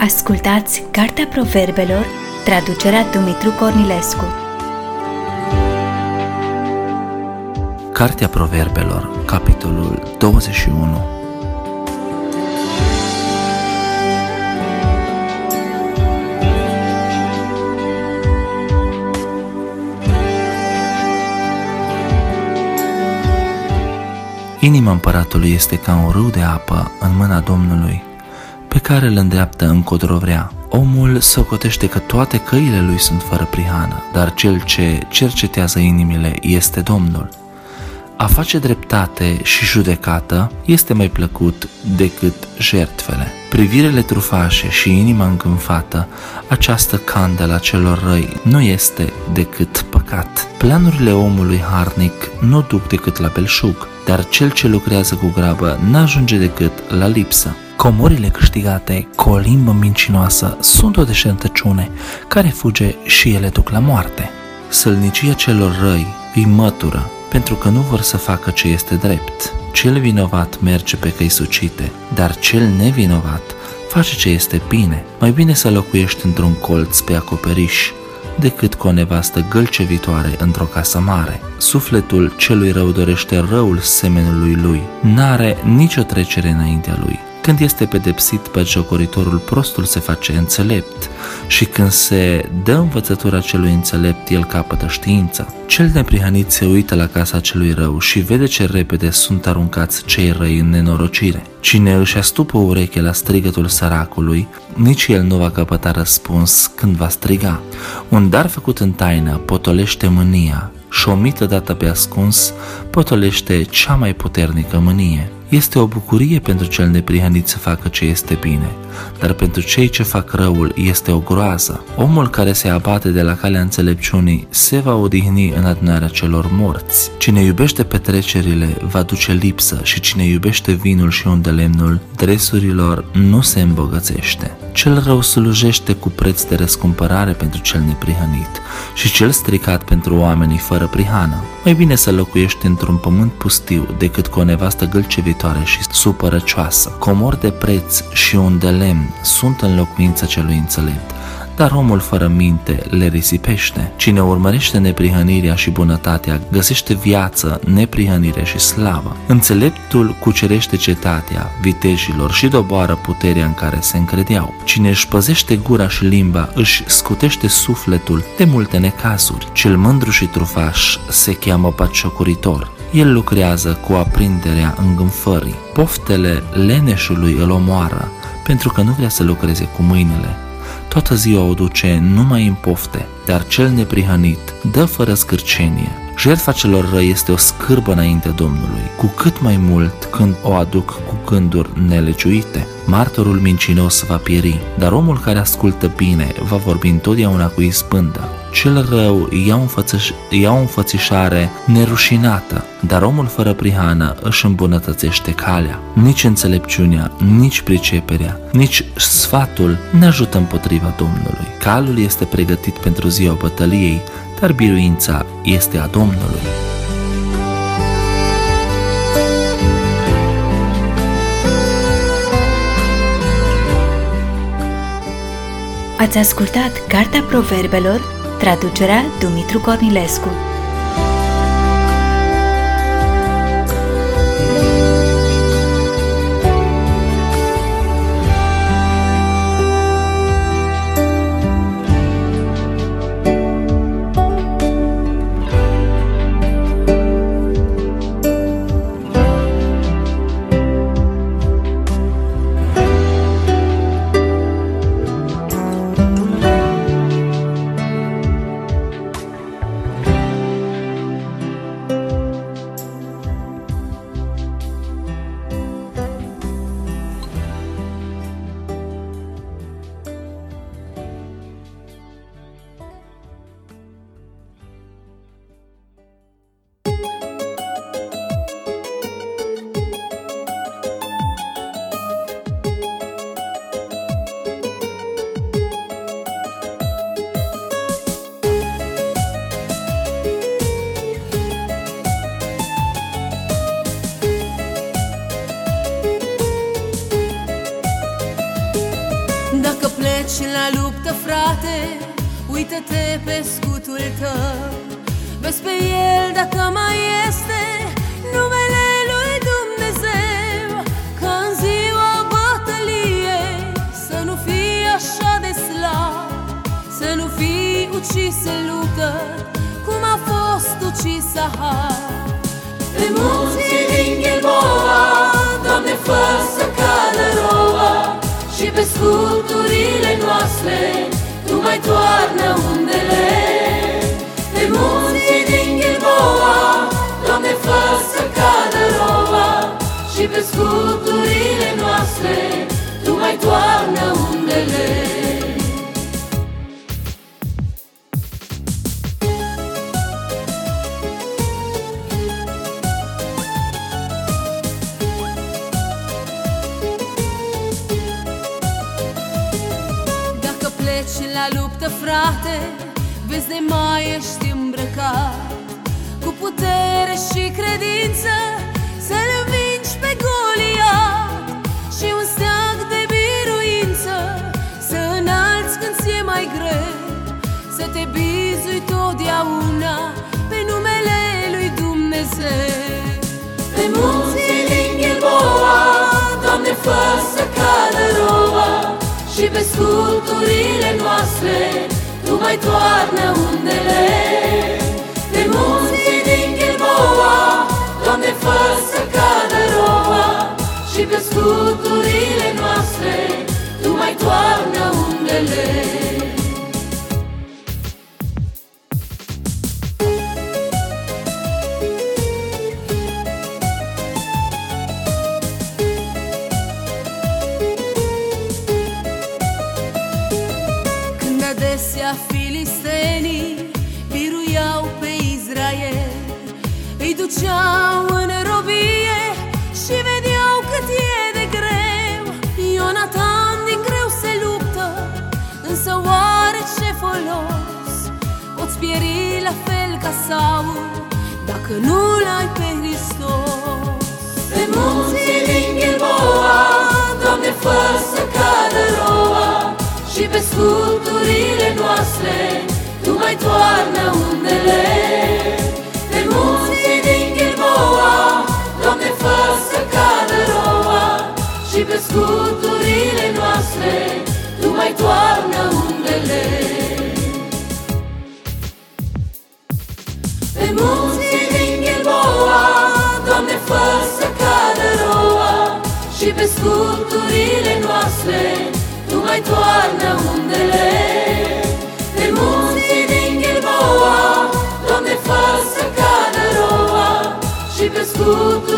Ascultați Cartea Proverbelor, traducerea Dumitru Cornilescu. Cartea Proverbelor, capitolul 21 Inima împăratului este ca un râu de apă în mâna Domnului, pe care îl îndreaptă încotro vrea. Omul socotește că toate căile lui sunt fără prihană, dar cel ce cercetează inimile este Domnul. A face dreptate și judecată este mai plăcut decât jertfele. Privirele trufașe și inima îngânfată, această candelă celor răi nu este decât păcat. Planurile omului harnic nu duc decât la belșug, dar cel ce lucrează cu grabă n-ajunge decât la lipsă. Comorile câștigate cu o limbă mincinoasă sunt o deșertăciune care fuge și ele duc la moarte. Sălnicia celor răi îi mătură pentru că nu vor să facă ce este drept. Cel vinovat merge pe căi sucite, dar cel nevinovat face ce este bine. Mai bine să locuiești într-un colț pe acoperiș decât cu o nevastă gâlcevitoare într-o casă mare. Sufletul celui rău dorește răul semenului lui, n-are nicio trecere înaintea lui. Când este pedepsit pe jocoritorul, prostul se face înțelept și când se dă învățătura celui înțelept, el capătă știința. Cel neprihanit se uită la casa celui rău și vede ce repede sunt aruncați cei răi în nenorocire. Cine își astupă ureche la strigătul săracului, nici el nu va căpăta răspuns când va striga. Un dar făcut în taină potolește mânia și o mită dată pe ascuns potolește cea mai puternică mânie. Este o bucurie pentru cel neprihănit să facă ce este bine, dar pentru cei ce fac răul este o groază. Omul care se abate de la calea înțelepciunii se va odihni în adunarea celor morți. Cine iubește petrecerile va duce lipsă și cine iubește vinul și unde lemnul dresurilor nu se îmbogățește. Cel rău slujește cu preț de răscumpărare pentru cel neprihănit și cel stricat pentru oamenii fără prihană. Mai bine să locuiești într-un pământ pustiu decât cu o nevastă gâlcevitoare și supărăcioasă. Comor de preț și un de lemn sunt în locuința celui înțelept, dar omul fără minte le risipește. Cine urmărește neprihănirea și bunătatea găsește viață, neprihănire și slavă. Înțeleptul cucerește cetatea vitejilor și doboară puterea în care se încredeau. Cine își păzește gura și limba își scutește sufletul de multe necazuri. Cel mândru și trufaș se cheamă paciocuritor. El lucrează cu aprinderea îngânfării. Poftele leneșului îl omoară, pentru că nu vrea să lucreze cu mâinile, toată ziua o duce numai în pofte, dar cel neprihănit dă fără scârcenie. Jertfa celor răi este o scârbă înaintea Domnului, cu cât mai mult când o aduc cu gânduri neleciuite. Martorul mincinos va pieri, dar omul care ascultă bine va vorbi întotdeauna cu ispândă. Cel rău ia, un fățăș, ia o înfățișare nerușinată, dar omul fără prihană își îmbunătățește calea. Nici înțelepciunea, nici priceperea, nici sfatul ne ajută împotriva Domnului. Calul este pregătit pentru ziua bătăliei, dar biruința este a Domnului. Ați ascultat Cartea Proverbelor, traducerea Dumitru Cornilescu. La luptă, frate Uită-te pe scutul tău. Vezi pe el dacă mai este Numele lui Dumnezeu. Ca în ziua bătăliei Să nu fii așa de slab Să nu fii ucis în luptă Cum a fost ucis Ahab. Pe Și pe sculturile noastre Tu mai toarnă undele. Pe munții din Gilboa Doamne, fă să cadă roa. Și pe sculturile noastre Tu mai toarnă undele Dacă pleci la luptă, frate Vezi de mai ești îmbrăcat. Cu putere și credință Să-l învingi pe Goliat Și un steag de biruință. Să înalți când ți-e mai greu Să te bizui totdeauna Pe numele lui Dumnezeu pe sculturile noastre Tu mai toarnă undele. Pe munții din Gilboa Doamne, fă să cadă roa. Și pe sculturile noastre adesea filistenii biruiau pe Israel Îi duceau în robie și vedeau cât e de greu. Ionatan din greu se luptă, însă oare ce folos? Poți pieri la fel ca Saul dacă nu-l ai pe Hristos. Pe munții din Gilboa, Doamne, fă să cadă roa Și pe sculturile pe sculturile noastre Tu mai toarnă undele. Pe munții din Gilboa, Doamne, fă să cadă roa Și pe sculturile